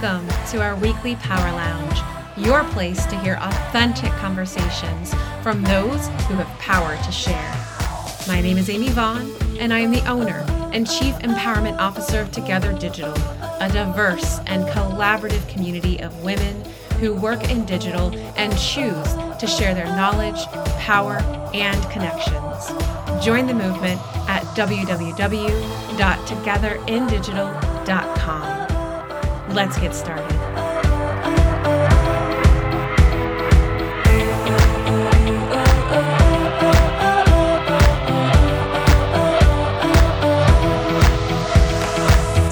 Welcome to our weekly Power Lounge, your place to hear authentic conversations from those who have power to share. My name is Amy Vaughn, and I am the owner and Chief Empowerment Officer of Together Digital, a diverse and collaborative community of women who work in digital and choose to share their knowledge, power, and connections. Join the movement at www.togetherindigital.com. Let's get started.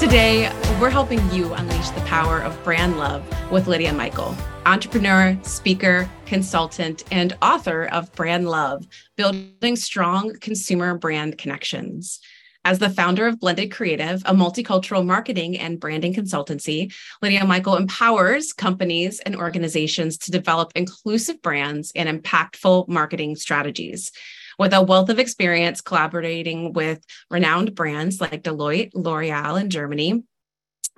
Today, we're helping you unleash the power of brand love with Lydia Michael, entrepreneur, speaker, consultant, and author of Brand Love Building Strong Consumer Brand Connections. As the founder of Blended Creative, a multicultural marketing and branding consultancy, Lydia Michael empowers companies and organizations to develop inclusive brands and impactful marketing strategies. With a wealth of experience collaborating with renowned brands like Deloitte, L'Oreal in Germany,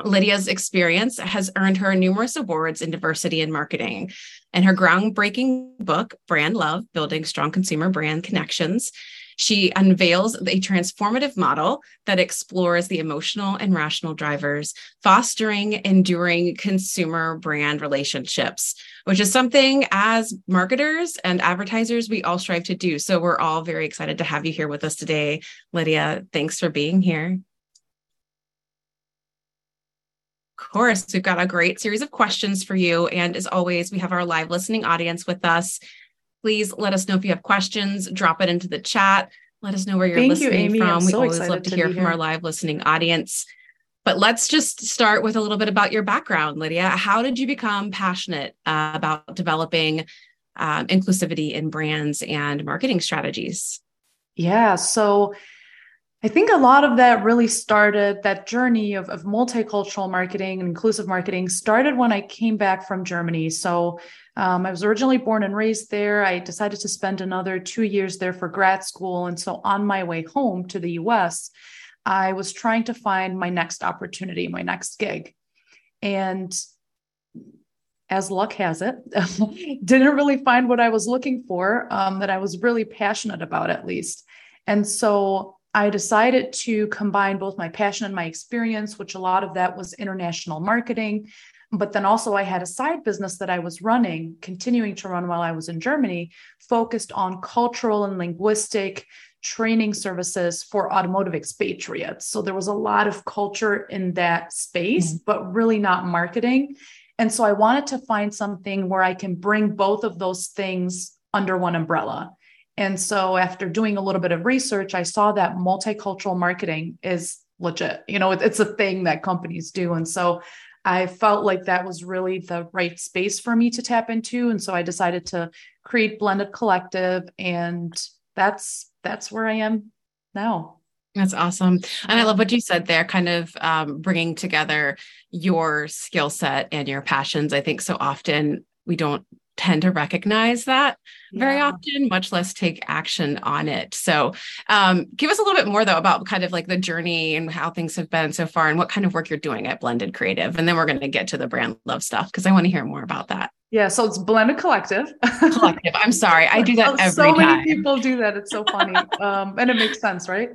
Lydia's experience has earned her numerous awards in diversity and marketing. And her groundbreaking book, Brand Love Building Strong Consumer Brand Connections, she unveils a transformative model that explores the emotional and rational drivers, fostering enduring consumer brand relationships, which is something as marketers and advertisers we all strive to do. So we're all very excited to have you here with us today. Lydia, thanks for being here. Of course, we've got a great series of questions for you. And as always, we have our live listening audience with us. Please let us know if you have questions, drop it into the chat. Let us know where you're Thank listening you, from. So we always love to, to hear from here. our live listening audience. But let's just start with a little bit about your background, Lydia. How did you become passionate uh, about developing um, inclusivity in brands and marketing strategies? Yeah. So I think a lot of that really started that journey of, of multicultural marketing and inclusive marketing started when I came back from Germany. So um, I was originally born and raised there. I decided to spend another two years there for grad school. And so on my way home to the US, I was trying to find my next opportunity, my next gig. And as luck has it, didn't really find what I was looking for um, that I was really passionate about, at least. And so I decided to combine both my passion and my experience, which a lot of that was international marketing. But then also, I had a side business that I was running, continuing to run while I was in Germany, focused on cultural and linguistic training services for automotive expatriates. So there was a lot of culture in that space, mm-hmm. but really not marketing. And so I wanted to find something where I can bring both of those things under one umbrella. And so after doing a little bit of research, I saw that multicultural marketing is legit. You know, it's a thing that companies do. And so I felt like that was really the right space for me to tap into. And so I decided to create Blended Collective. And that's that's where I am now. That's awesome. And I love what you said there, kind of um, bringing together your skill set and your passions. I think so often we don't tend to recognize that yeah. very often, much less take action on it. So, um, give us a little bit more though about kind of like the journey and how things have been so far and what kind of work you're doing at Blended Creative. And then we're going to get to the brand love stuff because I want to hear more about that. Yeah, so it's Blended Collective. Collective. I'm sorry, I do that every so time. many people do that. It's so funny, um, and it makes sense, right?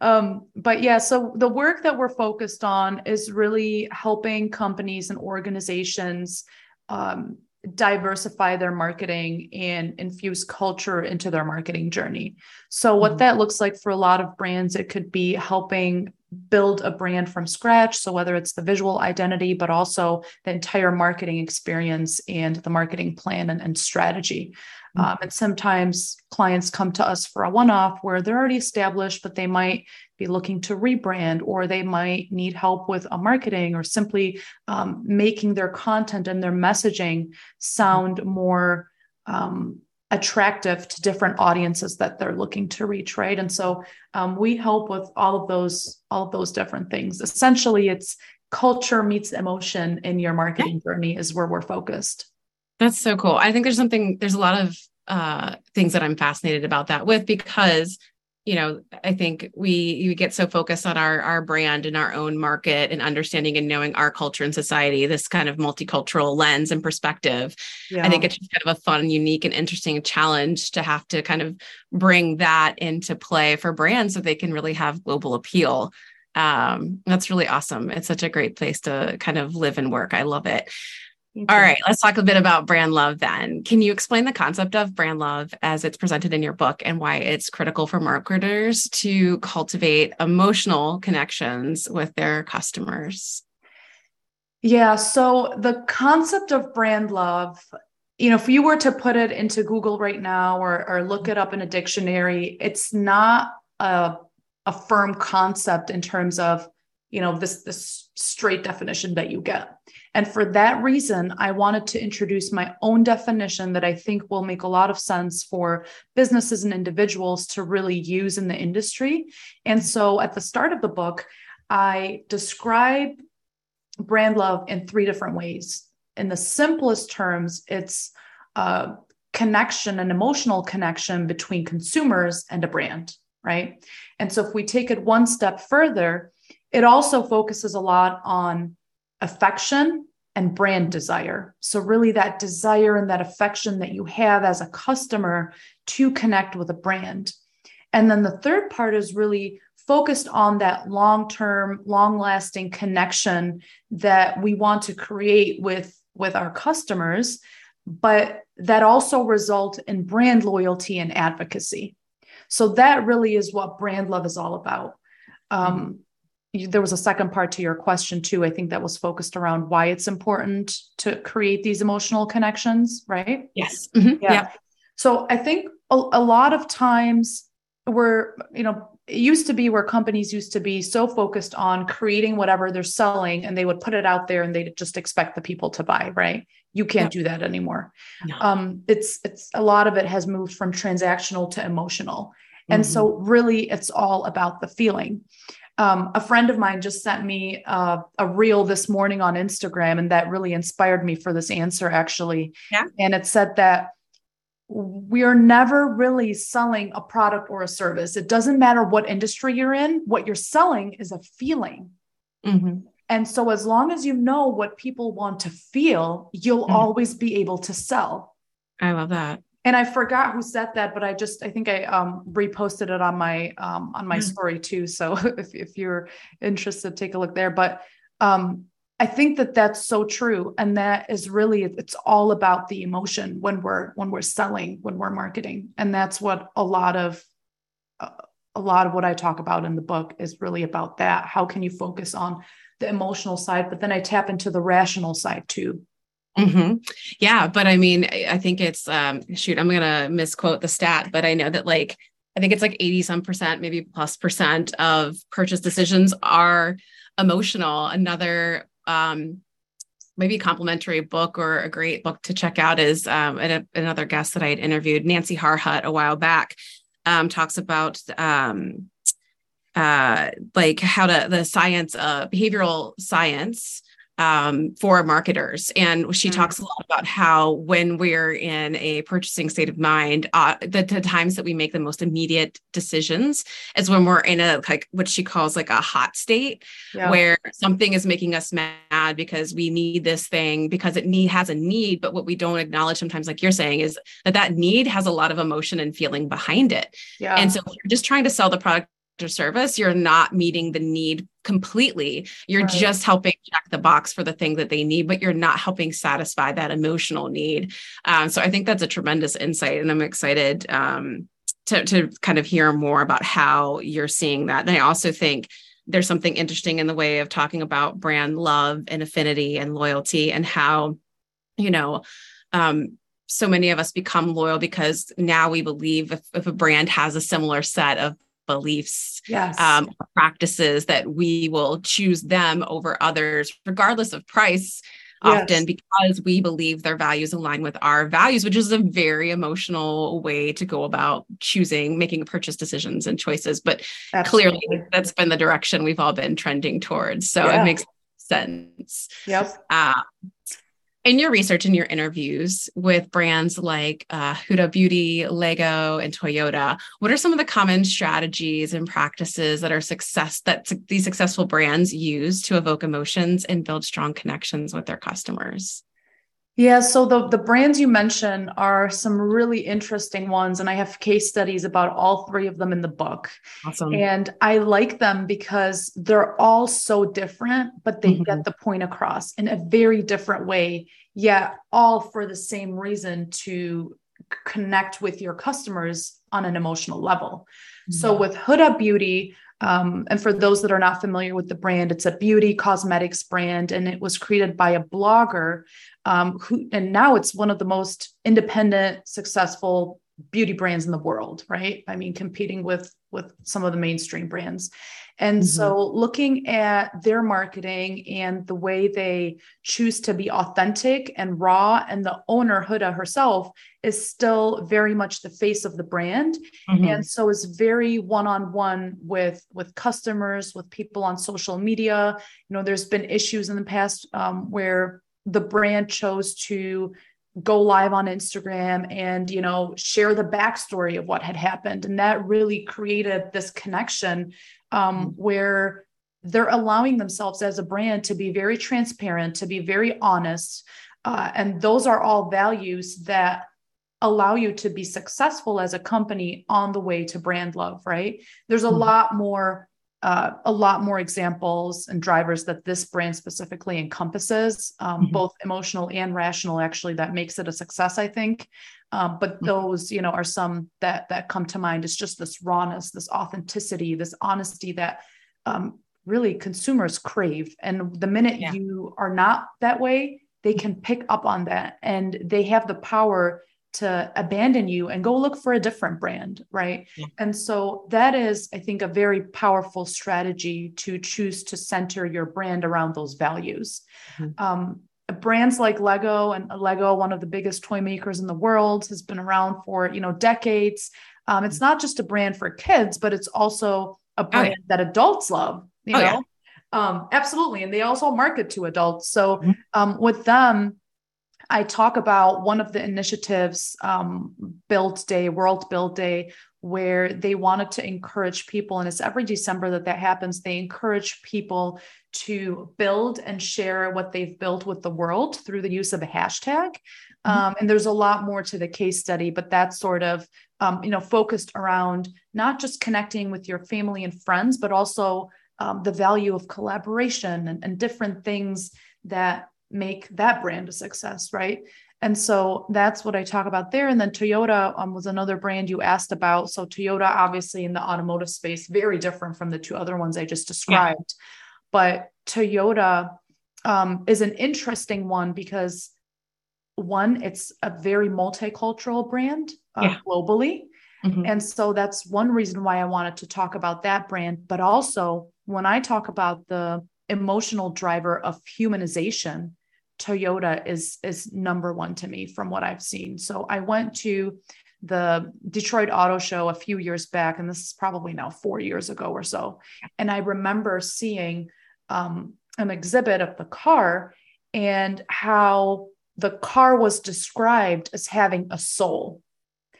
Um, but yeah, so the work that we're focused on is really helping companies and organizations um, diversify their marketing and infuse culture into their marketing journey. So, what mm-hmm. that looks like for a lot of brands, it could be helping build a brand from scratch. So, whether it's the visual identity, but also the entire marketing experience and the marketing plan and, and strategy. Mm-hmm. Um, and sometimes clients come to us for a one off where they're already established, but they might be looking to rebrand or they might need help with a marketing or simply um, making their content and their messaging sound more um, attractive to different audiences that they're looking to reach right? And so um, we help with all of those all of those different things. Essentially it's culture meets emotion in your marketing journey is where we're focused. That's so cool. I think there's something there's a lot of uh, things that i'm fascinated about that with because you know, I think we we get so focused on our our brand and our own market and understanding and knowing our culture and society, this kind of multicultural lens and perspective. Yeah. I think it's just kind of a fun, unique, and interesting challenge to have to kind of bring that into play for brands so they can really have global appeal. Um, that's really awesome. It's such a great place to kind of live and work. I love it. All right, let's talk a bit about brand love then. Can you explain the concept of brand love as it's presented in your book and why it's critical for marketers to cultivate emotional connections with their customers? Yeah, so the concept of brand love, you know, if you were to put it into Google right now or, or look it up in a dictionary, it's not a, a firm concept in terms of, you know, this this straight definition that you get. And for that reason, I wanted to introduce my own definition that I think will make a lot of sense for businesses and individuals to really use in the industry. And so at the start of the book, I describe brand love in three different ways. In the simplest terms, it's a connection, an emotional connection between consumers and a brand, right? And so if we take it one step further, it also focuses a lot on affection and brand desire. So, really, that desire and that affection that you have as a customer to connect with a brand. And then the third part is really focused on that long term, long lasting connection that we want to create with, with our customers, but that also result in brand loyalty and advocacy. So, that really is what brand love is all about. Um, there was a second part to your question too i think that was focused around why it's important to create these emotional connections right yes mm-hmm. yeah. yeah. so i think a, a lot of times we're you know it used to be where companies used to be so focused on creating whatever they're selling and they would put it out there and they just expect the people to buy right you can't do that anymore no. um, it's it's a lot of it has moved from transactional to emotional and mm-hmm. so really it's all about the feeling um, a friend of mine just sent me uh, a reel this morning on Instagram, and that really inspired me for this answer, actually. Yeah. And it said that we are never really selling a product or a service. It doesn't matter what industry you're in, what you're selling is a feeling. Mm-hmm. And so, as long as you know what people want to feel, you'll mm-hmm. always be able to sell. I love that and I forgot who said that, but I just I think I um, reposted it on my um, on my mm. story too. So if if you're interested, take a look there. But um, I think that that's so true, and that is really it's all about the emotion when we're when we're selling, when we're marketing, and that's what a lot of uh, a lot of what I talk about in the book is really about that. How can you focus on the emotional side, but then I tap into the rational side too Mm-hmm. Yeah, but I mean, I think it's um shoot, I'm gonna misquote the stat, but I know that like I think it's like 80 some percent, maybe plus percent of purchase decisions are emotional. Another um maybe complimentary book or a great book to check out is um another guest that I had interviewed, Nancy Harhut, a while back, um, talks about um uh like how to the science behavioral science um, for marketers. And she mm-hmm. talks a lot about how when we're in a purchasing state of mind, uh, the, the, times that we make the most immediate decisions is when we're in a like what she calls like a hot state, yeah. where something is making us mad because we need this thing because it need has a need. But what we don't acknowledge sometimes, like you're saying, is that that need has a lot of emotion and feeling behind it. Yeah. And so you're just trying to sell the product or service, you're not meeting the need completely. You're right. just helping check the box for the thing that they need, but you're not helping satisfy that emotional need. Um, so I think that's a tremendous insight, and I'm excited um, to to kind of hear more about how you're seeing that. And I also think there's something interesting in the way of talking about brand love and affinity and loyalty and how you know um, so many of us become loyal because now we believe if, if, a brand has a similar set of beliefs, yes. um, practices that we will choose them over others, regardless of price. Yes. Often because we believe their values align with our values, which is a very emotional way to go about choosing, making purchase decisions and choices. But Absolutely. clearly, that's been the direction we've all been trending towards. So yeah. it makes sense. Yep. Uh, in your research and your interviews with brands like uh, Huda Beauty, Lego, and Toyota, what are some of the common strategies and practices that are success that these successful brands use to evoke emotions and build strong connections with their customers? Yeah, so the the brands you mentioned are some really interesting ones, and I have case studies about all three of them in the book. Awesome. And I like them because they're all so different, but they mm-hmm. get the point across in a very different way. Yet all for the same reason to connect with your customers on an emotional level. Mm-hmm. So with Huda Beauty, um, and for those that are not familiar with the brand, it's a beauty cosmetics brand, and it was created by a blogger um, who, and now it's one of the most independent, successful beauty brands in the world, right? I mean, competing with with some of the mainstream brands. And mm-hmm. so looking at their marketing and the way they choose to be authentic and raw, and the owner, Huda herself, is still very much the face of the brand. Mm-hmm. And so is very one-on-one with, with customers, with people on social media. You know, there's been issues in the past um, where the brand chose to go live on Instagram and you know share the backstory of what had happened and that really created this connection um, mm-hmm. where they're allowing themselves as a brand to be very transparent to be very honest uh, and those are all values that allow you to be successful as a company on the way to brand love right there's a mm-hmm. lot more uh, a lot more examples and drivers that this brand specifically encompasses, um, mm-hmm. both emotional and rational. Actually, that makes it a success, I think. Um, but mm-hmm. those, you know, are some that that come to mind. It's just this rawness, this authenticity, this honesty that um, really consumers crave. And the minute yeah. you are not that way, they can pick up on that, and they have the power to abandon you and go look for a different brand right yeah. and so that is i think a very powerful strategy to choose to center your brand around those values mm-hmm. um, brands like lego and lego one of the biggest toy makers in the world has been around for you know decades um, it's not just a brand for kids but it's also a brand oh, yeah. that adults love you oh, know yeah. um, absolutely and they also market to adults so mm-hmm. um, with them I talk about one of the initiatives, um, Build Day, World Build Day, where they wanted to encourage people, and it's every December that that happens. They encourage people to build and share what they've built with the world through the use of a hashtag. Mm-hmm. Um, and there's a lot more to the case study, but that's sort of um, you know focused around not just connecting with your family and friends, but also um, the value of collaboration and, and different things that make that brand a success, right? And so that's what I talk about there. And then Toyota um, was another brand you asked about. So Toyota, obviously in the automotive space, very different from the two other ones I just described. Yeah. But Toyota um, is an interesting one because one, it's a very multicultural brand uh, yeah. globally. Mm-hmm. And so that's one reason why I wanted to talk about that brand. But also, when I talk about the emotional driver of humanization, Toyota is is number one to me from what I've seen. So I went to the Detroit Auto Show a few years back, and this is probably now four years ago or so. And I remember seeing um, an exhibit of the car and how the car was described as having a soul.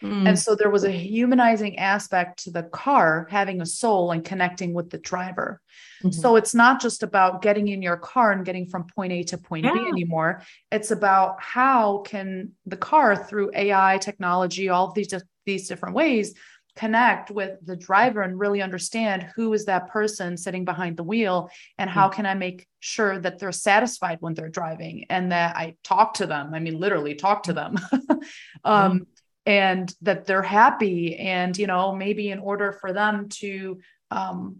Mm. And so there was a humanizing aspect to the car having a soul and connecting with the driver. Mm-hmm. So it's not just about getting in your car and getting from point A to point yeah. B anymore. It's about how can the car through AI technology, all of these these different ways connect with the driver and really understand who is that person sitting behind the wheel and how mm-hmm. can I make sure that they're satisfied when they're driving and that I talk to them. I mean, literally talk to them. um, and that they're happy and you know maybe in order for them to um,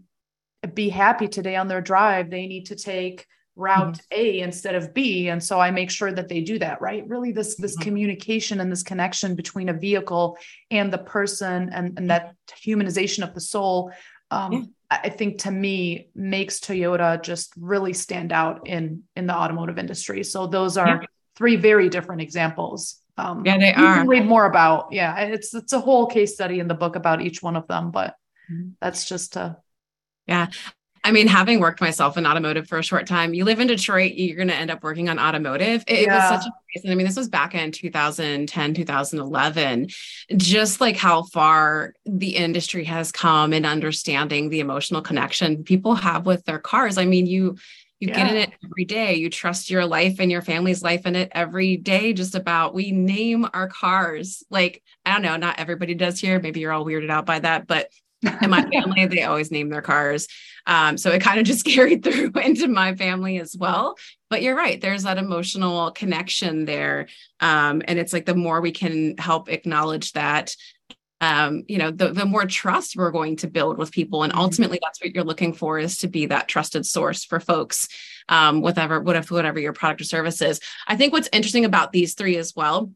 be happy today on their drive they need to take route mm-hmm. a instead of b and so i make sure that they do that right really this this mm-hmm. communication and this connection between a vehicle and the person and, and that humanization of the soul um, yeah. i think to me makes toyota just really stand out in in the automotive industry so those are yeah. three very different examples um, yeah, they are. read more about. Yeah, it's it's a whole case study in the book about each one of them, but mm-hmm. that's just to. Yeah, I mean, having worked myself in automotive for a short time, you live in Detroit, you're going to end up working on automotive. It, yeah. it was such a reason. I mean, this was back in 2010, 2011, just like how far the industry has come in understanding the emotional connection people have with their cars. I mean, you, you yeah. get in it every day. You trust your life and your family's life in it every day. Just about we name our cars. Like, I don't know, not everybody does here. Maybe you're all weirded out by that, but in my family, they always name their cars. Um, so it kind of just carried through into my family as well. But you're right, there's that emotional connection there. Um, and it's like the more we can help acknowledge that, um, you know, the, the more trust we're going to build with people. And mm-hmm. ultimately, that's what you're looking for is to be that trusted source for folks, um, whatever, whatever, whatever your product or service is. I think what's interesting about these three as well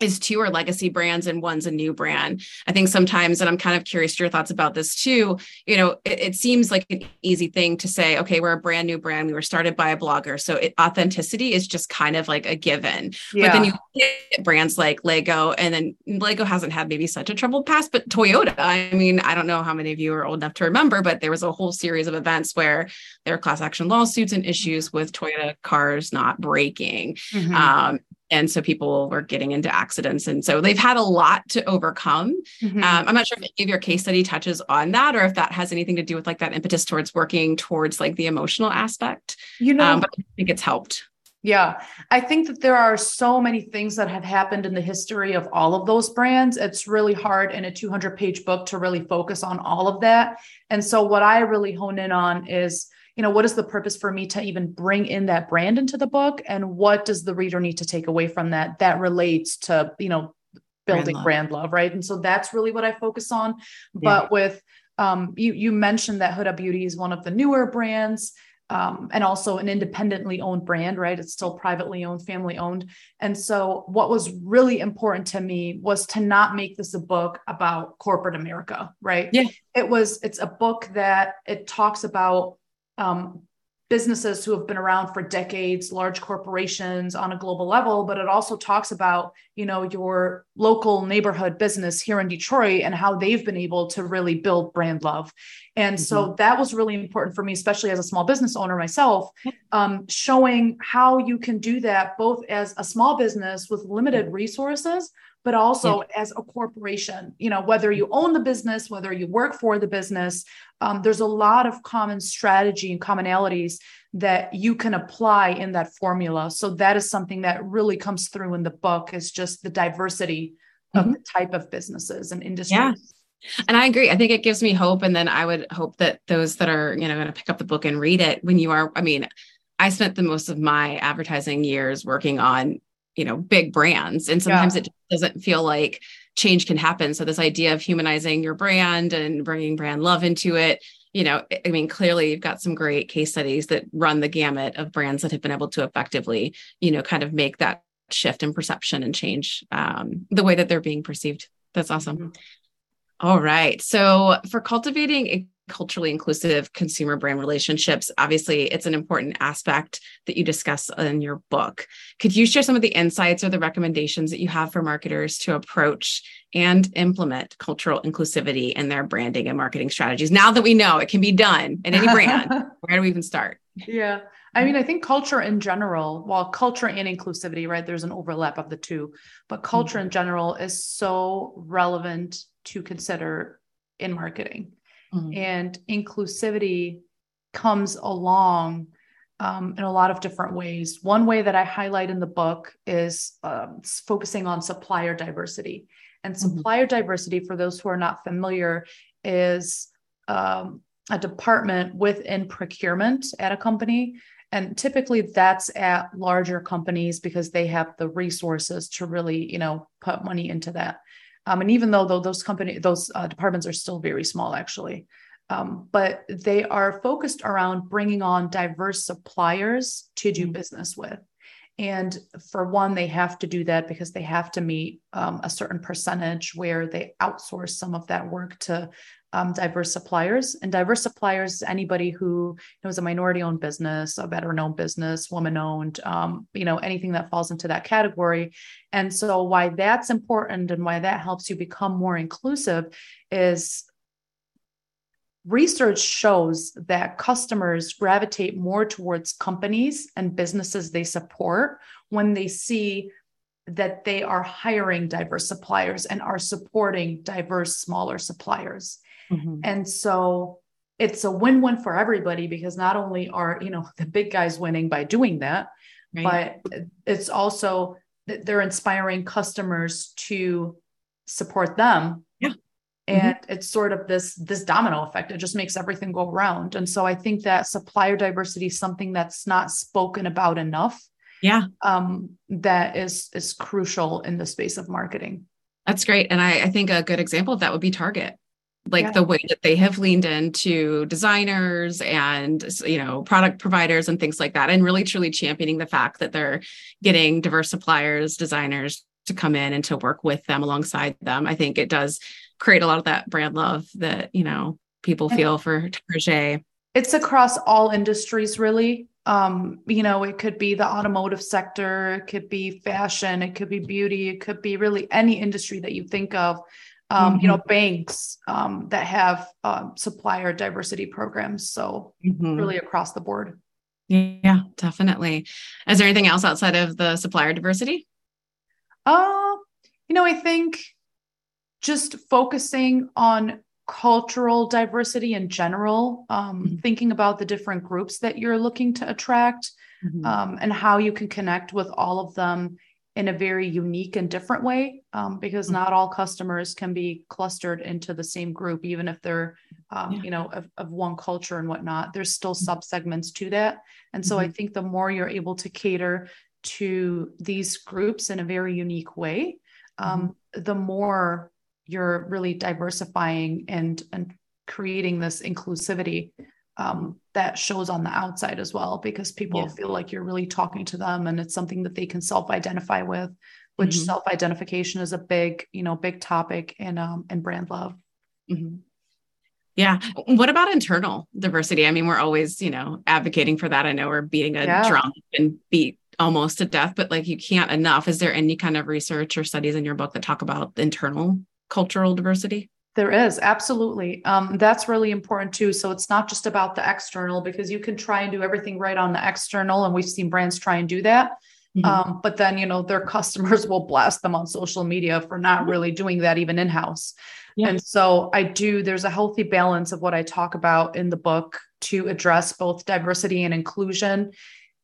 is two are legacy brands and one's a new brand. I think sometimes, and I'm kind of curious to your thoughts about this too. You know, it, it, seems like an easy thing to say, okay, we're a brand new brand. We were started by a blogger. So it, authenticity is just kind of like a given. Yeah. But then you get brands like Lego, and then Lego hasn't had maybe such a troubled past, but Toyota, I mean, I don't know how many of you are old enough to remember, but there was a whole series of events where there were class action lawsuits and issues with Toyota cars not braking. Mm-hmm. Um, and so people were getting into accidents and so they've had a lot to overcome mm-hmm. um, i'm not sure if any of your case study touches on that or if that has anything to do with like that impetus towards working towards like the emotional aspect you know um, but i think it's helped yeah, I think that there are so many things that have happened in the history of all of those brands. It's really hard in a 200 page book to really focus on all of that. And so, what I really hone in on is you know what is the purpose for me to even bring in that brand into the book and what does the reader need to take away from that that relates to you know building brand love, brand love right and so that's really what i focus on yeah. but with um, you you mentioned that huda beauty is one of the newer brands um, and also an independently owned brand, right? It's still privately owned, family owned. And so, what was really important to me was to not make this a book about corporate America, right? Yeah. It was, it's a book that it talks about um, businesses who have been around for decades, large corporations on a global level, but it also talks about, you know, your local neighborhood business here in Detroit and how they've been able to really build brand love. And mm-hmm. so that was really important for me, especially as a small business owner myself, um, showing how you can do that both as a small business with limited resources, but also yeah. as a corporation you know whether you own the business whether you work for the business um, there's a lot of common strategy and commonalities that you can apply in that formula so that is something that really comes through in the book is just the diversity mm-hmm. of the type of businesses and industries yeah. And I agree. I think it gives me hope. And then I would hope that those that are, you know, going to pick up the book and read it when you are, I mean, I spent the most of my advertising years working on you know big brands. And sometimes yeah. it doesn't feel like change can happen. So this idea of humanizing your brand and bringing brand love into it you know i mean clearly you've got some great case studies that run the gamut of brands that have been able to effectively you know kind of make that shift in perception and change um, the way that they're being perceived. That's awesome. Mm-hmm. All right. So for cultivating culturally inclusive consumer brand relationships. Obviously, it's an important aspect that you discuss in your book. Could you share some of the insights or the recommendations that you have for marketers to approach and implement cultural inclusivity in their branding and marketing strategies? Now that we know it can be done in any brand, where do we even start? Yeah. I mean, I think culture in general, while culture and inclusivity, right, there's an overlap of the two, but culture mm-hmm. in general is so relevant to consider in marketing mm-hmm. and inclusivity comes along um, in a lot of different ways. One way that I highlight in the book is um, focusing on supplier diversity. And mm-hmm. supplier mm-hmm. diversity, for those who are not familiar, is um, a department within procurement at a company. And typically that's at larger companies because they have the resources to really, you know, put money into that. Um, and even though, though those company those uh, departments are still very small, actually, um, but they are focused around bringing on diverse suppliers to do mm-hmm. business with. And for one, they have to do that because they have to meet um, a certain percentage where they outsource some of that work to um, diverse suppliers. And diverse suppliers is anybody who knows a minority owned business, a veteran owned business, woman owned, um, you know, anything that falls into that category. And so, why that's important and why that helps you become more inclusive is research shows that customers gravitate more towards companies and businesses they support when they see that they are hiring diverse suppliers and are supporting diverse smaller suppliers. Mm-hmm. And so it's a win-win for everybody because not only are, you know, the big guys winning by doing that, right. but it's also they're inspiring customers to support them. Yeah. And mm-hmm. it's sort of this this domino effect. It just makes everything go around. And so I think that supplier diversity is something that's not spoken about enough yeah um, that is is crucial in the space of marketing that's great and I, I think a good example of that would be target like yeah. the way that they have leaned into designers and you know product providers and things like that and really truly championing the fact that they're getting diverse suppliers designers to come in and to work with them alongside them i think it does create a lot of that brand love that you know people feel for Target. it's across all industries really um, you know, it could be the automotive sector, it could be fashion, it could be beauty, it could be really any industry that you think of. Um, mm-hmm. You know, banks um, that have um, supplier diversity programs. So mm-hmm. really across the board. Yeah, definitely. Is there anything else outside of the supplier diversity? Uh, you know, I think just focusing on cultural diversity in general, um, mm-hmm. thinking about the different groups that you're looking to attract mm-hmm. um, and how you can connect with all of them in a very unique and different way um, because mm-hmm. not all customers can be clustered into the same group even if they're um, yeah. you know of, of, one culture and whatnot there's still mm-hmm. subsegments to that and so i mm-hmm. think the more you're able to cater to these groups in a very unique way um, mm-hmm. the more you're really diversifying and and creating this inclusivity um, that shows on the outside as well because people yeah. feel like you're really talking to them and it's something that they can self-identify with which mm-hmm. self-identification is a big you know big topic in um in brand love mm-hmm. yeah what about internal diversity i mean we're always you know advocating for that i know we're beating a yeah. drum and beat almost to death but like you can't enough is there any kind of research or studies in your book that talk about internal cultural diversity? There is absolutely. Um, that's really important too. So it's not just about the external because you can try and do everything right on the external, and we've seen brands try and do that. Mm-hmm. Um, but then you know their customers will blast them on social media for not mm-hmm. really doing that even in house. Yeah. And so I do. There's a healthy balance of what I talk about in the book to address both diversity and inclusion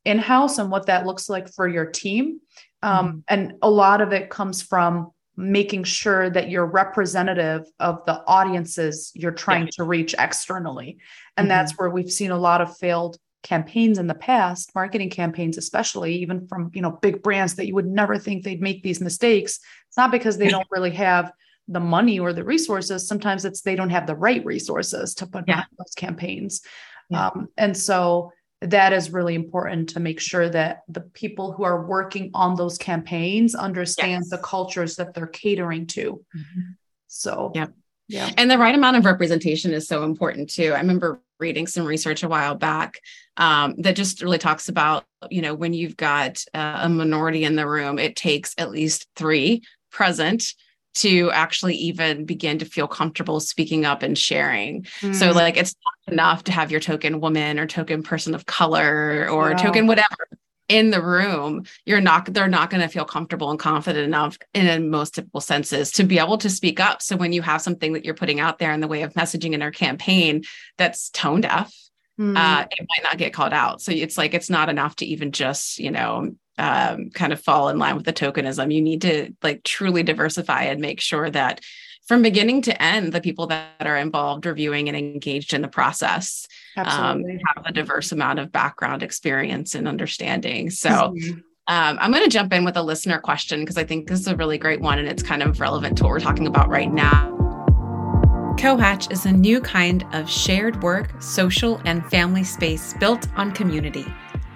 in house and what that looks like for your team. Um, mm-hmm. And a lot of it comes from making sure that you're representative of the audiences you're trying yeah. to reach externally. And mm-hmm. that's where we've seen a lot of failed campaigns in the past, marketing campaigns especially, even from, you know, big brands that you would never think they'd make these mistakes. It's not because they don't really have the money or the resources. Sometimes it's they don't have the right resources to put yeah. those campaigns. Yeah. Um, and so that is really important to make sure that the people who are working on those campaigns understand yes. the cultures that they're catering to. Mm-hmm. So, yeah. Yeah. And the right amount of representation is so important too. I remember reading some research a while back um, that just really talks about, you know, when you've got uh, a minority in the room, it takes at least three present to actually even begin to feel comfortable speaking up and sharing. Mm. So like it's not enough to have your token woman or token person of color or token whatever in the room. You're not they're not going to feel comfortable and confident enough in, in most typical senses to be able to speak up. So when you have something that you're putting out there in the way of messaging in our campaign that's tone deaf, mm. uh, it might not get called out. So it's like it's not enough to even just, you know, um, kind of fall in line with the tokenism. You need to like truly diversify and make sure that from beginning to end, the people that are involved, reviewing and engaged in the process um, have a diverse amount of background experience and understanding. So mm-hmm. um, I'm going to jump in with a listener question because I think this is a really great one and it's kind of relevant to what we're talking about right now. CoHatch is a new kind of shared work, social, and family space built on community.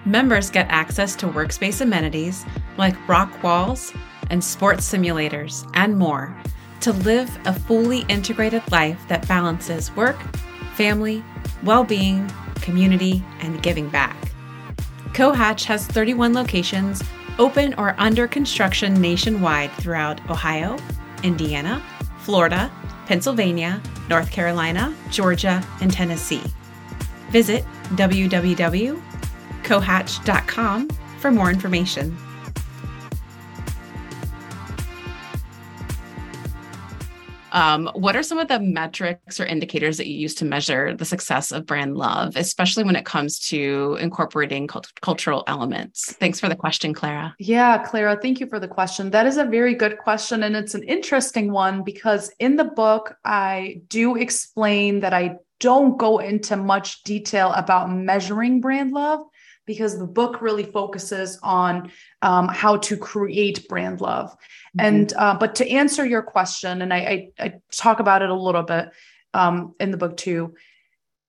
Members get access to workspace amenities like rock walls and sports simulators and more to live a fully integrated life that balances work, family, well being, community, and giving back. CoHatch has 31 locations open or under construction nationwide throughout Ohio, Indiana, Florida, Pennsylvania, North Carolina, Georgia, and Tennessee. Visit www.cohatch.com for more information. Um, what are some of the metrics or indicators that you use to measure the success of brand love, especially when it comes to incorporating cult- cultural elements? Thanks for the question, Clara. Yeah, Clara, thank you for the question. That is a very good question. And it's an interesting one because in the book, I do explain that I don't go into much detail about measuring brand love because the book really focuses on um, how to create brand love. Mm-hmm. And uh, but to answer your question, and I, I, I talk about it a little bit um, in the book too.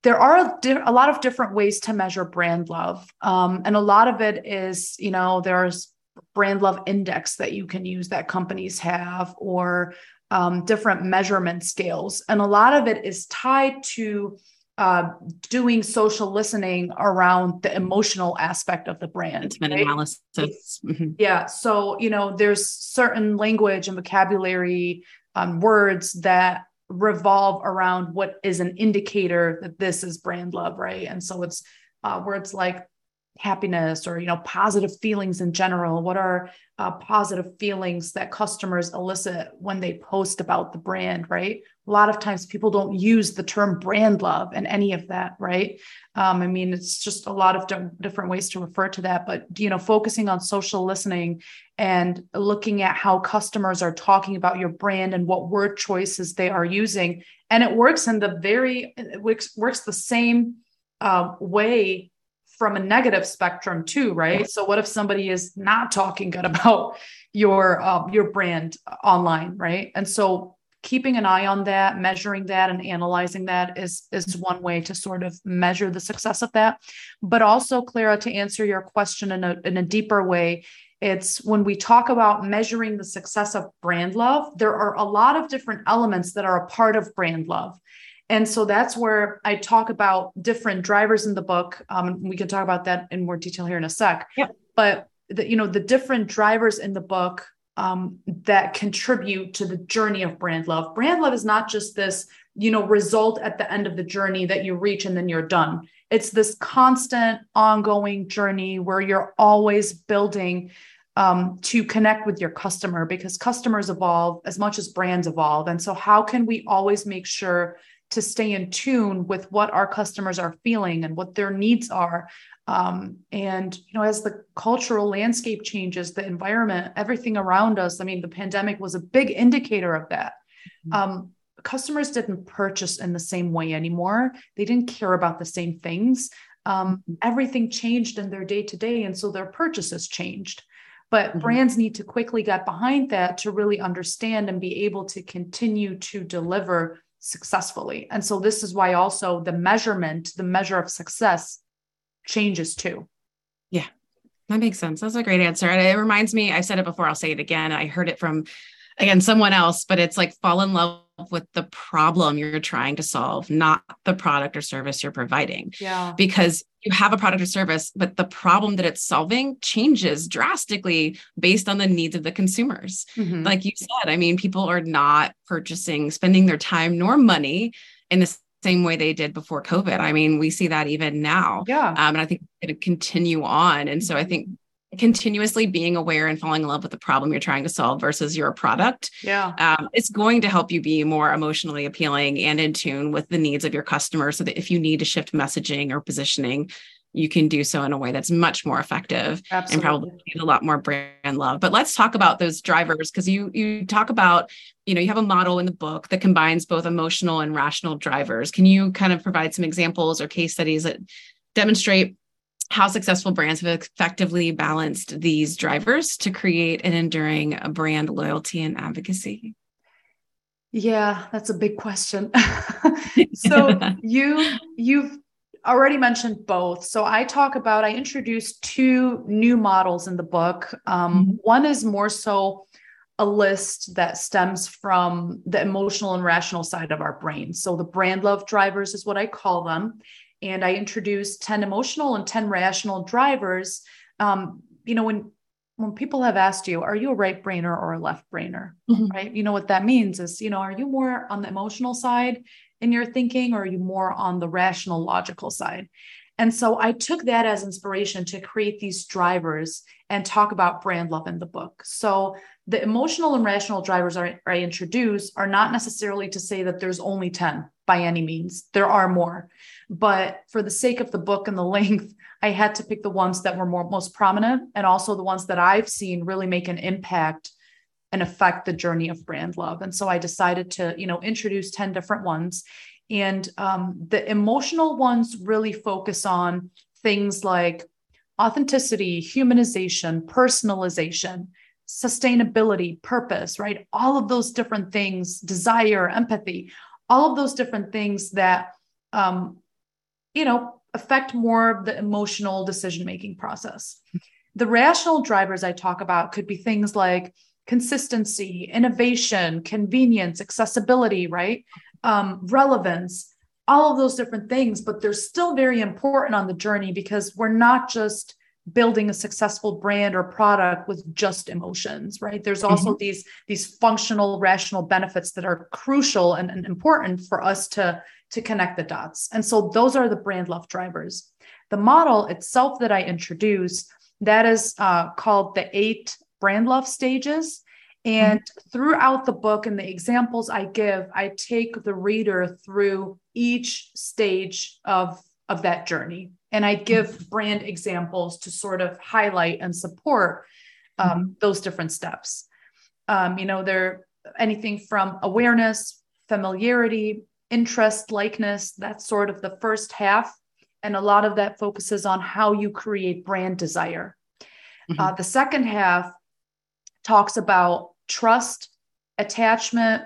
There are a, di- a, lot of different ways to measure brand love, um, and a lot of it is, you know, there's brand love index that you can use that companies have, or um, different measurement scales, and a lot of it is tied to uh, doing social listening around the emotional aspect of the brand. Right? analysis. Mm-hmm. Yeah. So, you know, there's certain language and vocabulary um, words that revolve around what is an indicator that this is brand love, right? And so it's uh, words like happiness or you know positive feelings in general what are uh, positive feelings that customers elicit when they post about the brand right a lot of times people don't use the term brand love and any of that right um, i mean it's just a lot of d- different ways to refer to that but you know focusing on social listening and looking at how customers are talking about your brand and what word choices they are using and it works in the very works, works the same uh, way from a negative spectrum too, right? So what if somebody is not talking good about your uh, your brand online, right? And so keeping an eye on that, measuring that, and analyzing that is is one way to sort of measure the success of that. But also, Clara, to answer your question in a in a deeper way, it's when we talk about measuring the success of brand love, there are a lot of different elements that are a part of brand love. And so that's where I talk about different drivers in the book. Um, we can talk about that in more detail here in a sec. Yeah. But the, you know, the different drivers in the book um, that contribute to the journey of brand love. Brand love is not just this, you know, result at the end of the journey that you reach and then you're done. It's this constant, ongoing journey where you're always building um, to connect with your customer because customers evolve as much as brands evolve. And so, how can we always make sure to stay in tune with what our customers are feeling and what their needs are um, and you know as the cultural landscape changes the environment everything around us i mean the pandemic was a big indicator of that mm-hmm. um, customers didn't purchase in the same way anymore they didn't care about the same things um, mm-hmm. everything changed in their day to day and so their purchases changed but mm-hmm. brands need to quickly get behind that to really understand and be able to continue to deliver successfully. And so this is why also the measurement, the measure of success changes too. Yeah. That makes sense. That's a great answer. And it reminds me, I said it before, I'll say it again. I heard it from again someone else, but it's like fall in love with the problem you're trying to solve, not the product or service you're providing. Yeah. Because you have a product or service, but the problem that it's solving changes drastically based on the needs of the consumers. Mm-hmm. Like you said, I mean, people are not purchasing, spending their time nor money in the same way they did before COVID. I mean, we see that even now. Yeah. Um, and I think it's going to continue on. And so I think continuously being aware and falling in love with the problem you're trying to solve versus your product yeah. um, it's going to help you be more emotionally appealing and in tune with the needs of your customers so that if you need to shift messaging or positioning you can do so in a way that's much more effective Absolutely. and probably a lot more brand love. But let's talk about those drivers because you you talk about you know you have a model in the book that combines both emotional and rational drivers. Can you kind of provide some examples or case studies that demonstrate how successful brands have effectively balanced these drivers to create an enduring brand loyalty and advocacy? Yeah, that's a big question. so you you've already mentioned both. So I talk about I introduced two new models in the book. Um, mm-hmm. One is more so a list that stems from the emotional and rational side of our brain. So the brand love drivers is what I call them and I introduced 10 emotional and 10 rational drivers. Um, you know, when when people have asked you, are you a right brainer or a left brainer? Mm-hmm. Right. You know what that means is, you know, are you more on the emotional side? in your thinking or are you more on the rational logical side and so i took that as inspiration to create these drivers and talk about brand love in the book so the emotional and rational drivers I introduce are not necessarily to say that there's only 10 by any means. There are more. But for the sake of the book and the length, I had to pick the ones that were more most prominent and also the ones that I've seen really make an impact and affect the journey of brand love. And so I decided to, you know, introduce 10 different ones. And um, the emotional ones really focus on things like authenticity, humanization, personalization, sustainability, purpose, right? All of those different things, desire, empathy, all of those different things that, um, you know, affect more of the emotional decision making process. The rational drivers I talk about could be things like consistency, innovation, convenience, accessibility, right? Um, relevance, all of those different things, but they're still very important on the journey because we're not just building a successful brand or product with just emotions right there's also mm-hmm. these these functional rational benefits that are crucial and, and, important for us to to connect the dots and so those are the brand love drivers the model itself that i introduced that is uh, called the eight brand love stages and mm-hmm. throughout the book and the examples i give i take the reader through each stage of of that journey and I give brand examples to sort of highlight and support um, mm-hmm. those different steps. Um, you know, they're anything from awareness, familiarity, interest, likeness. That's sort of the first half. And a lot of that focuses on how you create brand desire. Mm-hmm. Uh, the second half talks about trust, attachment,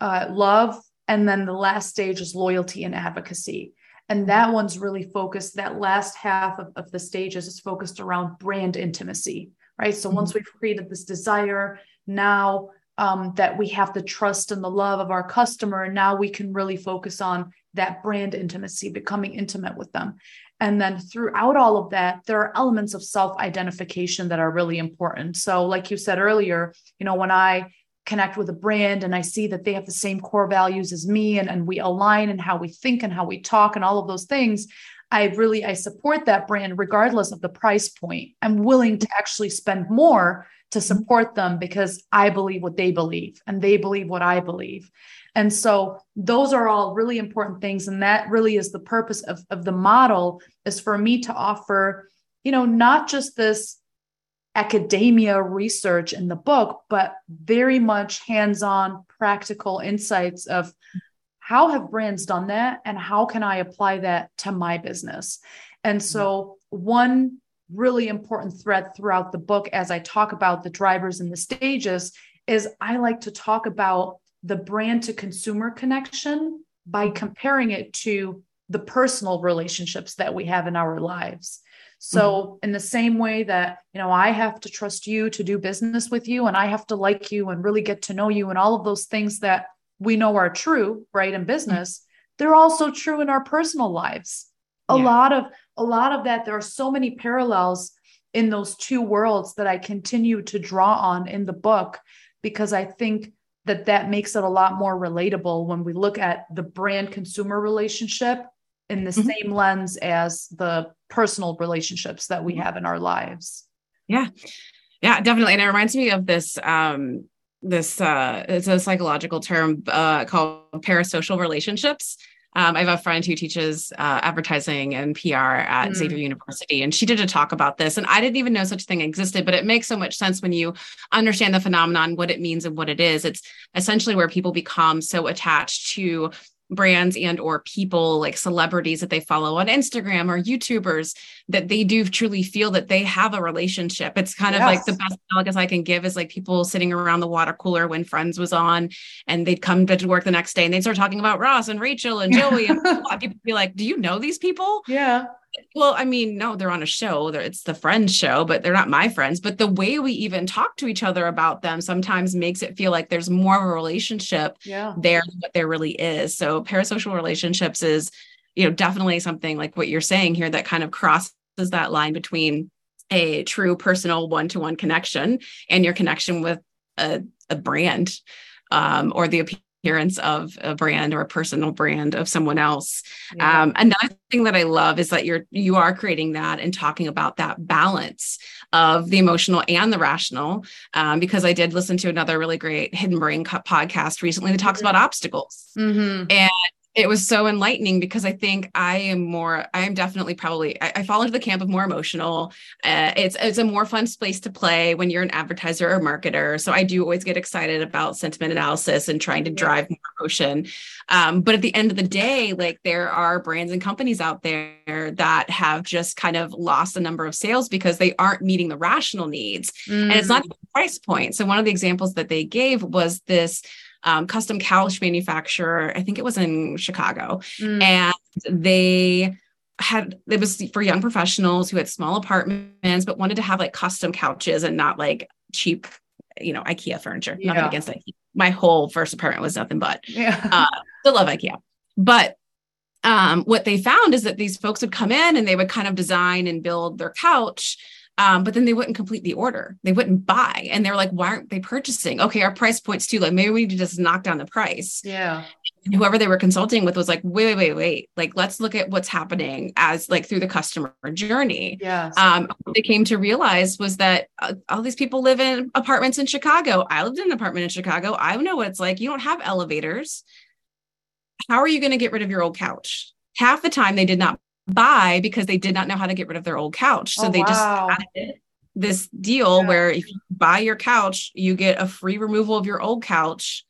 uh, love, and then the last stage is loyalty and advocacy. And that one's really focused, that last half of, of the stages is focused around brand intimacy, right? So mm-hmm. once we've created this desire, now um, that we have the trust and the love of our customer, And now we can really focus on that brand intimacy, becoming intimate with them. And then throughout all of that, there are elements of self identification that are really important. So, like you said earlier, you know, when I connect with a brand and I see that they have the same core values as me and, and we align in how we think and how we talk and all of those things, I really I support that brand regardless of the price point. I'm willing to actually spend more to mm-hmm. support them because I believe what they believe and they believe what I believe. And so those are all really important things. And that really is the purpose of, of the model is for me to offer, you know, not just this academia research in the book, but very much hands on practical insights of how have brands done that and how can I apply that to my business. And so, one really important thread throughout the book, as I talk about the drivers and the stages, is I like to talk about the brand to consumer connection by comparing it to the personal relationships that we have in our lives. So, mm-hmm. in the same way that, you know, I have to trust you to do business with you and I have to like you and really get to know you and all of those things that we know are true, right, in business, mm-hmm. they're also true in our personal lives. A yeah. lot of a lot of that there are so many parallels in those two worlds that I continue to draw on in the book because I think that that makes it a lot more relatable when we look at the brand consumer relationship in the mm-hmm. same lens as the personal relationships that we have in our lives. Yeah. Yeah, definitely. And it reminds me of this um this uh it's a psychological term uh called parasocial relationships. Um, I have a friend who teaches uh, advertising and PR at mm. Xavier University, and she did a talk about this. And I didn't even know such a thing existed, but it makes so much sense when you understand the phenomenon, what it means, and what it is. It's essentially where people become so attached to brands and or people like celebrities that they follow on Instagram or YouTubers that they do truly feel that they have a relationship. It's kind yes. of like the best analogy I can give is like people sitting around the water cooler when Friends was on and they'd come to work the next day and they'd start talking about Ross and Rachel and Joey and people be like, "Do you know these people?" Yeah well, I mean, no, they're on a show. They're, it's the friends show, but they're not my friends. But the way we even talk to each other about them sometimes makes it feel like there's more of a relationship yeah. there than what there really is. So parasocial relationships is, you know, definitely something like what you're saying here that kind of crosses that line between a true personal one-to-one connection and your connection with a, a brand um, or the appearance of a brand or a personal brand of someone else. Yeah. Um, another thing that I love is that you're you are creating that and talking about that balance of the emotional and the rational. Um, because I did listen to another really great Hidden Brain podcast recently that talks mm-hmm. about obstacles. Mm-hmm. And it was so enlightening because I think I am more, I am definitely probably, I, I fall into the camp of more emotional. Uh, it's it's a more fun space to play when you're an advertiser or marketer. So I do always get excited about sentiment analysis and trying to drive more emotion. Um, but at the end of the day, like there are brands and companies out there that have just kind of lost a number of sales because they aren't meeting the rational needs. Mm. And it's not mm. price point. So one of the examples that they gave was this um, custom couch manufacturer. I think it was in Chicago, mm. and they had it was for young professionals who had small apartments but wanted to have like custom couches and not like cheap you know ikea furniture yeah. nothing against ikea my whole first apartment was nothing but yeah uh, still love ikea but um, what they found is that these folks would come in and they would kind of design and build their couch um, but then they wouldn't complete the order. They wouldn't buy. And they're like, why aren't they purchasing? Okay, our price point's too low. Maybe we need to just knock down the price. Yeah. And whoever they were consulting with was like, wait, wait, wait, wait. Like, let's look at what's happening as like through the customer journey. Yeah. Um, they came to realize was that uh, all these people live in apartments in Chicago. I lived in an apartment in Chicago. I know what it's like. You don't have elevators. How are you going to get rid of your old couch? Half the time they did not buy because they did not know how to get rid of their old couch. So oh, they wow. just added this deal yeah. where if you buy your couch, you get a free removal of your old couch.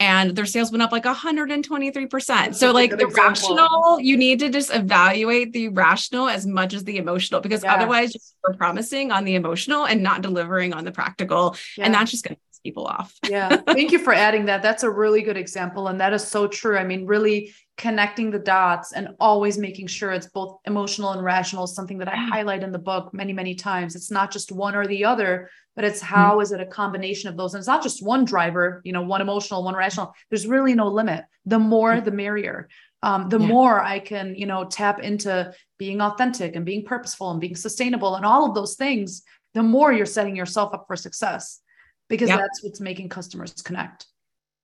And their sales went up like 123%. So, like the example. rational, you need to just evaluate the rational as much as the emotional because yeah. otherwise you're promising on the emotional and not delivering on the practical. Yeah. And that's just going to piss people off. yeah. Thank you for adding that. That's a really good example. And that is so true. I mean, really connecting the dots and always making sure it's both emotional and rational is something that I highlight in the book many, many times. It's not just one or the other, but it's mm-hmm. mm. is it a combination of those? And it's not just one driver, you know, one emotional, one rational. There's really no limit. The more, mm. the merrier. Um, the yeah. more I can, you know, tap into being authentic and being purposeful and being sustainable and all of those things, the more you're setting yourself up for success because yep. that's what's making customers connect.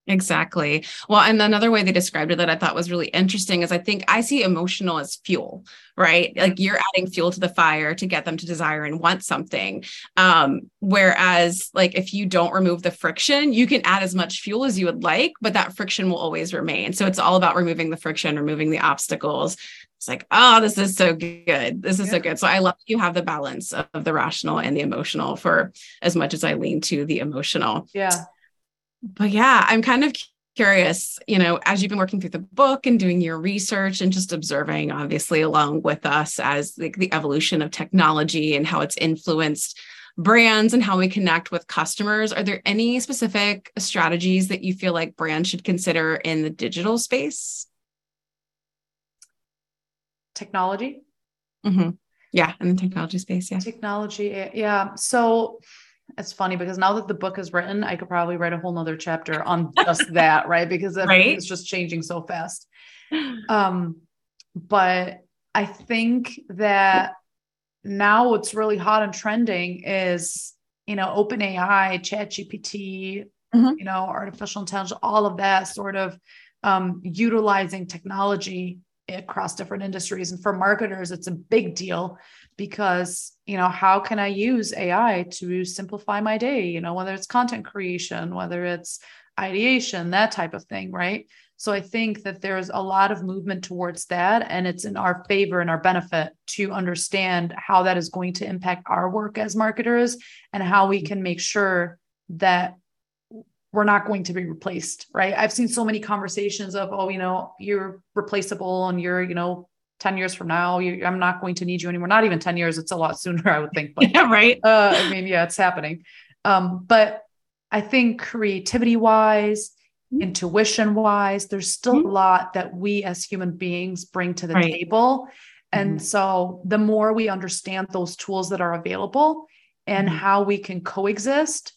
Exactly. Well, and another way they described it that I thought was really interesting is I think I see emotional as fuel, right? Like you're adding fuel to the fire to get them to desire and want something. Um, whereas, like, if you don't remove the friction, you can add as much fuel as you would like, but that friction will always remain. So it's all about removing the friction, removing the obstacles. It's like, oh, this is so good. This is yeah. so good. So I love you have the balance of the rational and the emotional for as much as I lean to the emotional. Yeah but yeah, I'm kind of curious, you know, as you've been working through the book and doing your research and just observing, obviously, along with us as like the evolution of technology and how it's influenced brands and how we connect with customers. Are there any specific strategies that you feel like brands should consider in the digital space? Technology. Mm-hmm. Yeah, in the technology space. Yeah. Technology. Yeah. So it's funny because now that the book is written, I could probably write a whole nother chapter on just that, right? Because right? it's just changing so fast. Um, but I think that now what's really hot and trending is, you know, open AI, ChatGPT, mm-hmm. you know, artificial intelligence, all of that sort of um, utilizing technology across different industries. And for marketers, it's a big deal because you know how can i use ai to simplify my day? You know whether it's content creation whether it's ideation that type of thing right? So i think that there's a lot of movement towards that and it's in our favor and our benefit to understand how that is going to impact our work as marketers and how we mm-hmm. can make sure that we're not going to be replaced right i've seen so many conversations of oh you know you're replaceable and you're you know 10 years from now, you, I'm not going to need you anymore. Not even 10 years. It's a lot sooner, I would think. But, yeah, right. Uh, I mean, yeah, it's happening. Um, but I think creativity wise, mm-hmm. intuition wise, there's still mm-hmm. a lot that we as human beings bring to the right. table. And mm-hmm. so the more we understand those tools that are available and mm-hmm. how we can coexist,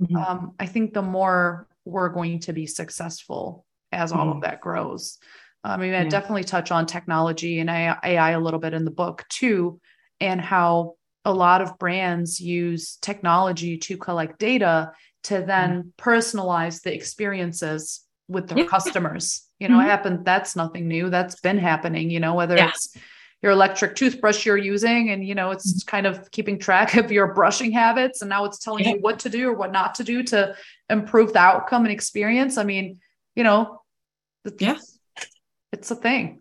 mm-hmm. um, I think the more we're going to be successful as all of mm-hmm. that grows. I mean, I yeah. definitely touch on technology and AI a little bit in the book too, and how a lot of brands use technology to collect data to then mm. personalize the experiences with their yeah. customers. You know, mm-hmm. happened. That's nothing new. That's been happening. You know, whether yeah. it's your electric toothbrush you're using and you know it's mm-hmm. kind of keeping track of your brushing habits and now it's telling yeah. you what to do or what not to do to improve the outcome and experience i mean you know it's, yeah it's a thing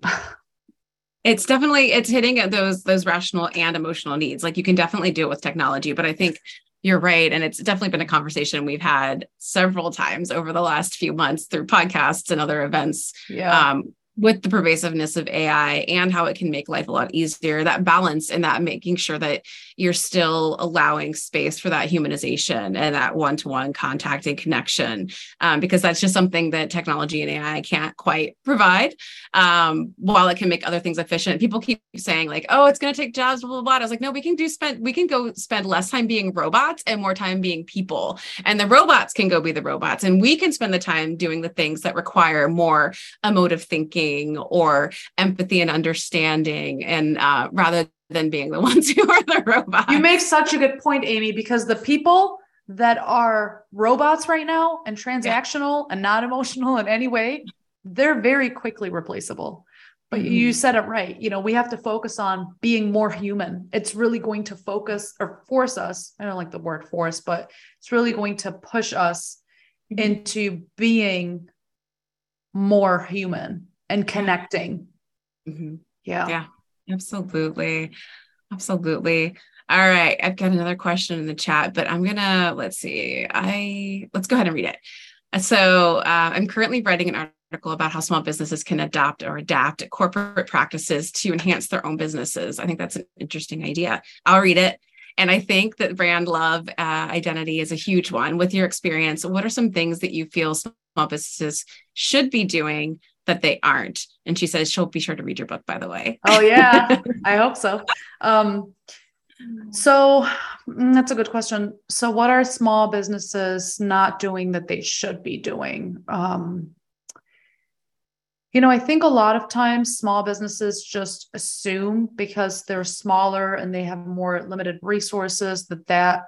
it's definitely it's hitting at those those rational and emotional needs like you can definitely do it with technology but i think you're right and it's definitely been a conversation we've had several times over the last few months through podcasts and other events yeah. um, with the pervasiveness of AI and how it can make life a lot easier, that balance and that making sure that you're still allowing space for that humanization and that one to one contact and connection, um, because that's just something that technology and AI can't quite provide. Um, while it can make other things efficient, people keep saying, like, oh, it's going to take jobs, blah, blah, blah. I was like, no, we can do spend, we can go spend less time being robots and more time being people. And the robots can go be the robots. And we can spend the time doing the things that require more emotive thinking or empathy and understanding and uh, rather than being the ones who are the robots you make such a good point amy because the people that are robots right now and transactional yeah. and not emotional in any way they're very quickly replaceable but mm-hmm. you said it right you know we have to focus on being more human it's really going to focus or force us i don't like the word force but it's really going to push us mm-hmm. into being more human and connecting. Mm-hmm. Yeah. Yeah, absolutely. Absolutely. All right. I've got another question in the chat, but I'm going to, let's see. I, let's go ahead and read it. So uh, I'm currently writing an article about how small businesses can adopt or adapt corporate practices to enhance their own businesses. I think that's an interesting idea. I'll read it. And I think that brand love uh, identity is a huge one. With your experience, what are some things that you feel small businesses should be doing that they aren't. And she says she'll be sure to read your book, by the way. Oh, yeah. I hope so. Um, so mm, that's a good question. So, what are small businesses not doing that they should be doing? Um, you know, I think a lot of times small businesses just assume because they're smaller and they have more limited resources that that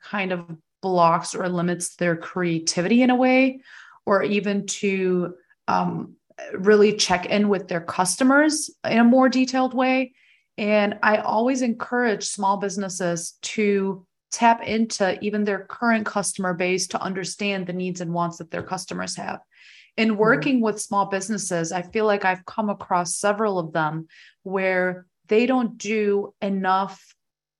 kind of blocks or limits their creativity in a way, or even to um, really check in with their customers in a more detailed way. And I always encourage small businesses to tap into even their current customer base to understand the needs and wants that their customers have. In mm-hmm. working mm-hmm. with small businesses, I feel like I've come across several of them where they don't do enough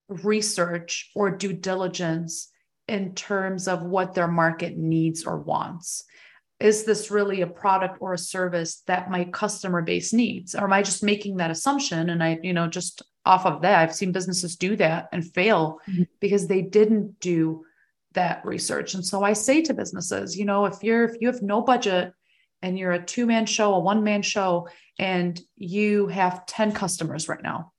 research or due diligence in terms of what their market needs or wants is this really a product or a service that my customer base needs? Or am i just making that assumption? And i you know just off of that i've seen businesses do that and fail mm-hmm. because they didn't do that research. And so i say to businesses you know if you're if you have no budget and you're a two man show a one man show and you have 10 customers right now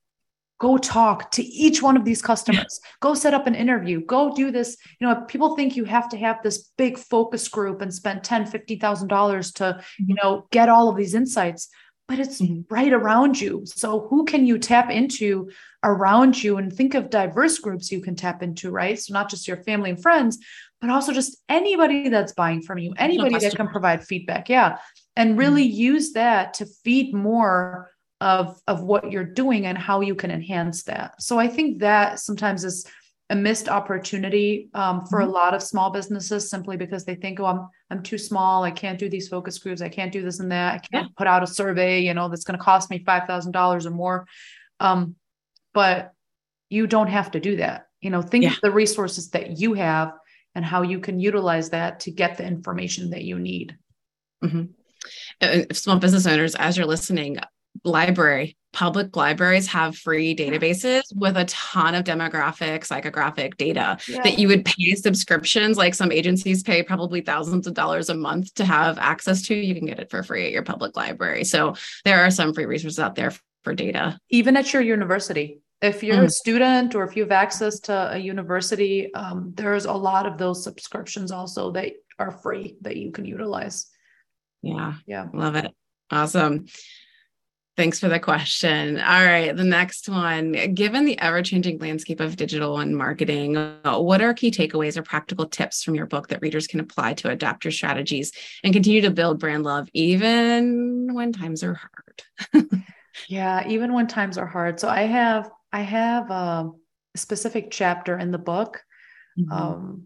go talk to each one of these customers. Go set up an interview. Go do this. You know people think you have to have this big focus group and spend 10 50000 dollars to you mm-hmm. know get all of these insights but it's mm-hmm. right around you. So who can you tap into around you? And think of diverse groups you can tap into right? So not just your family and friends but also just anybody that's buying from you anybody that can provide feedback. Yeah. And really mm-hmm. use that to feed more of of what you're doing and how you can enhance that so i think that sometimes is a missed opportunity um, for mm-hmm. a lot of small businesses simply because they think oh i'm i'm too small i can't do these focus groups i can't do this and that i can't yeah. put out a survey you know that's going to cost me $5000 or more um, but you don't have to do that you know think yeah. of the resources that you have and how you can utilize that to get the information that you need mm-hmm. small business owners as you're listening library public libraries have free databases with a ton of demographic psychographic data yeah. that you would pay subscriptions like some agencies pay probably thousands of dollars a month to have access to. You can get it for free at your public library. So there are some free resources out there for data. Even at your university. If you're mm. a student or if you have access to a university um, there's a lot of those subscriptions also that are free that you can utilize. Yeah. Yeah. Love it. Awesome Thanks for the question. All right, the next one. Given the ever changing landscape of digital and marketing, what are key takeaways or practical tips from your book that readers can apply to adapt your strategies and continue to build brand love even when times are hard? yeah, even when times are hard. So I have I have a specific chapter in the book. Mm-hmm. Um,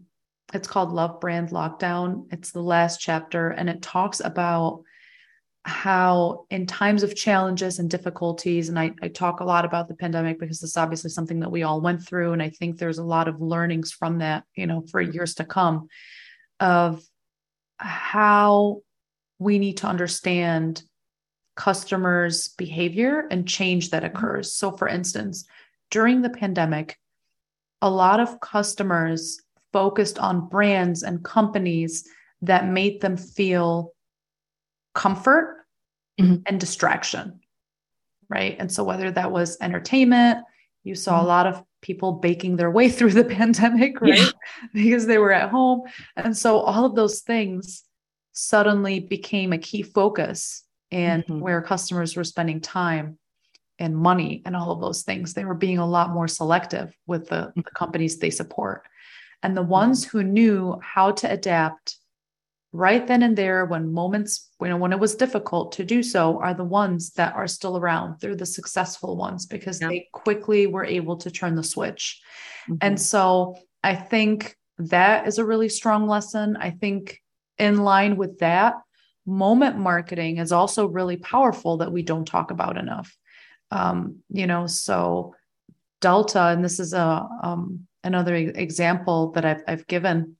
it's called Love Brand Lockdown. It's the last chapter, and it talks about how in times of challenges and difficulties and I, I talk a lot about the pandemic because it's obviously something that we all went through and i think there's a lot of learnings from that you know for years to come of how we need to understand customers behavior and change that mm-hmm. occurs. So for instance during the pandemic a lot of customers focused on brands and companies that made them feel comfort mm-hmm. and distraction. Right. And so, whether that was entertainment, you saw mm-hmm. a lot of people baking their way through the pandemic, right? Yeah. because they were at home. And so, all of those things suddenly became a key focus and mm-hmm. where customers were spending time and money and all of those things. They were being a lot more selective with the, mm-hmm. the companies they support. And the ones mm-hmm. who knew how to adapt right then and there when moments you know when it was difficult to do so are the ones that are still around they're the successful ones because yeah. they quickly were able to turn the switch mm-hmm. and so i think that is a really strong lesson i think in line with that moment marketing is also really powerful that we don't talk about enough um, you know so delta and this is a um, another example that I've, I've given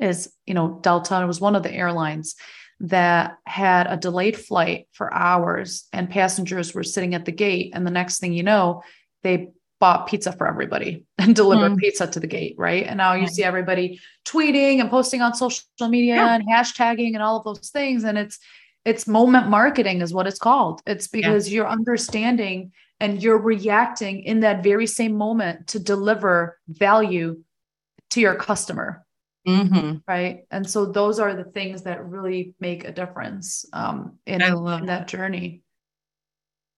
is, you know, Delta was one of the airlines that had a delayed flight for hours and passengers were sitting at the gate. And the next thing you know, they bought pizza for everybody and delivered mm. pizza to the gate. Right. And now you see everybody tweeting and posting on social media yeah. and hashtagging and all of those things. And it's, it's moment marketing is what it's called. It's because yeah. you're understanding and you're reacting in that very same moment to deliver value to your customer Mm-hmm. Right. And so those are the things that really make a difference um, in, in that journey.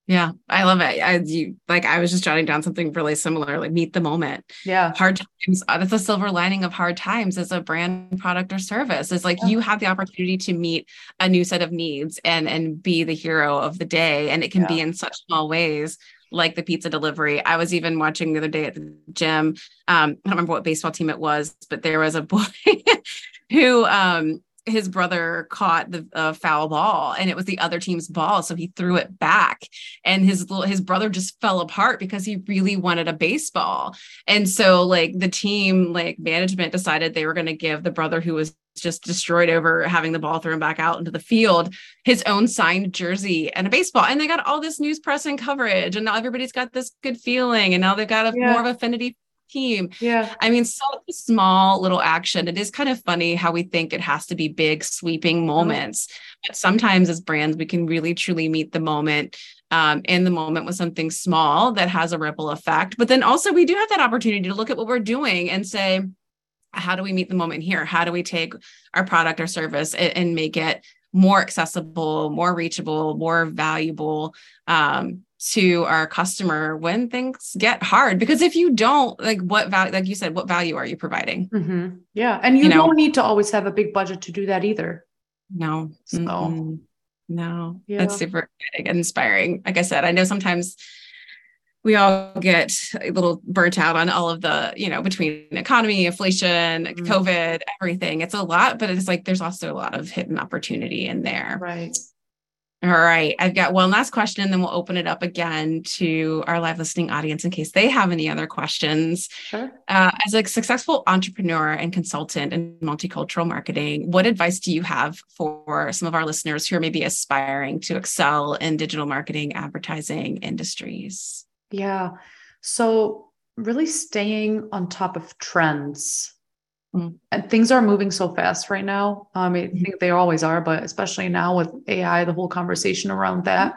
Yeah, I love it. I you like I was just jotting down something really similar, like meet the moment. Yeah. Hard times. Uh, that's a silver lining of hard times as a brand product or service. Is like yeah. you have the opportunity to meet a new set of needs and and be the hero of the day. And it can yeah. be in such small ways like the pizza delivery. I was even watching the other day at the gym. Um, I don't remember what baseball team it was, but there was a boy who um, his brother caught the uh, foul ball and it was the other team's ball so he threw it back and his little his brother just fell apart because he really wanted a baseball and so like the team like management decided they were going to give the brother who was just destroyed over having the ball thrown back out into the field his own signed jersey and a baseball and they got all this news press and coverage and now everybody's got this good feeling and now they've got a yeah. more of affinity team. Yeah. I mean, so small little action. It is kind of funny how we think it has to be big, sweeping moments. But sometimes as brands, we can really truly meet the moment um, in the moment with something small that has a ripple effect. But then also, we do have that opportunity to look at what we're doing and say, how do we meet the moment here? How do we take our product or service and, and make it more accessible, more reachable, more valuable? Um, to our customer when things get hard because if you don't like what value like you said what value are you providing mm-hmm. yeah and you, you don't need to always have a big budget to do that either no so mm-hmm. no yeah. that's super inspiring like i said i know sometimes we all get a little burnt out on all of the you know between economy inflation mm-hmm. covid everything it's a lot but it's like there's also a lot of hidden opportunity in there right all right. I've got one last question, and then we'll open it up again to our live listening audience in case they have any other questions. Sure. Uh, as a successful entrepreneur and consultant in multicultural marketing, what advice do you have for some of our listeners who are maybe aspiring to excel in digital marketing, advertising industries? Yeah. So, really staying on top of trends Mm. And things are moving so fast right now. Um, I mm-hmm. think they always are, but especially now with AI, the whole conversation around that.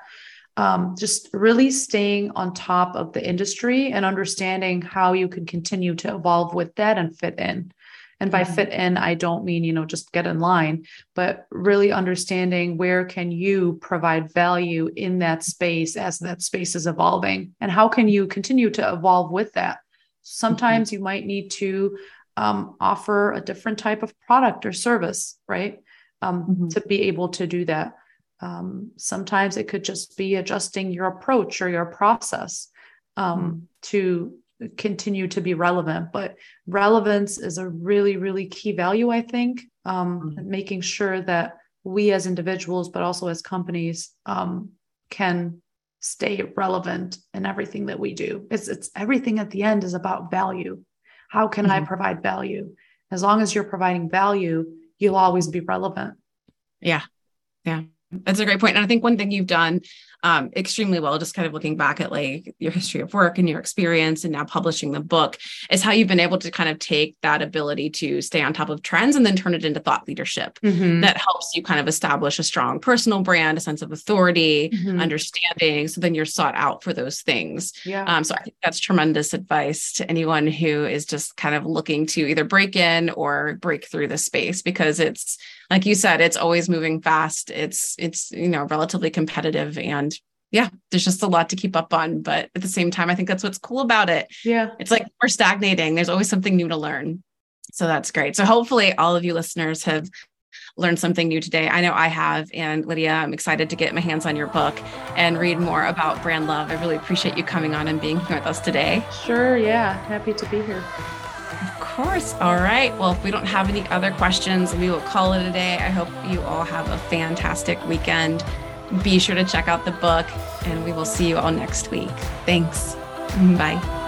Um, just really staying on top of the industry and understanding how you can continue to evolve with that and fit in. And by mm-hmm. fit in, I don't mean, you know, just get in line, but really understanding where can you provide value in that space as that space is evolving and how can you continue to evolve with that. Sometimes mm-hmm. you might need to um, offer a different type of product or service, right? Um, mm-hmm. To be able to do that. Um, sometimes it could just be adjusting your approach or your process um, mm-hmm. to continue to be relevant. But relevance is a really, really key value, I think, um, mm-hmm. making sure that we as individuals, but also as companies, um, can stay relevant in everything that we do. It's, it's everything at the end is about value. How can mm-hmm. I provide value? As long as you're providing value, you'll always be relevant. Yeah. Yeah. That's a great point. And I think one thing you've done um, extremely well, just kind of looking back at like your history of work and your experience and now publishing the book, is how you've been able to kind of take that ability to stay on top of trends and then turn it into thought leadership mm-hmm. that helps you kind of establish a strong personal brand, a sense of authority, mm-hmm. understanding. So then you're sought out for those things. Yeah. Um, so I think that's tremendous advice to anyone who is just kind of looking to either break in or break through the space because it's like you said, it's always moving fast. It's it's you know relatively competitive and yeah, there's just a lot to keep up on. But at the same time, I think that's what's cool about it. Yeah. It's like we're stagnating. There's always something new to learn. So that's great. So hopefully all of you listeners have learned something new today. I know I have. And Lydia, I'm excited to get my hands on your book and read more about brand love. I really appreciate you coming on and being here with us today. Sure. Yeah. Happy to be here. Of course. All right. Well, if we don't have any other questions, we will call it a day. I hope you all have a fantastic weekend. Be sure to check out the book, and we will see you all next week. Thanks. Bye.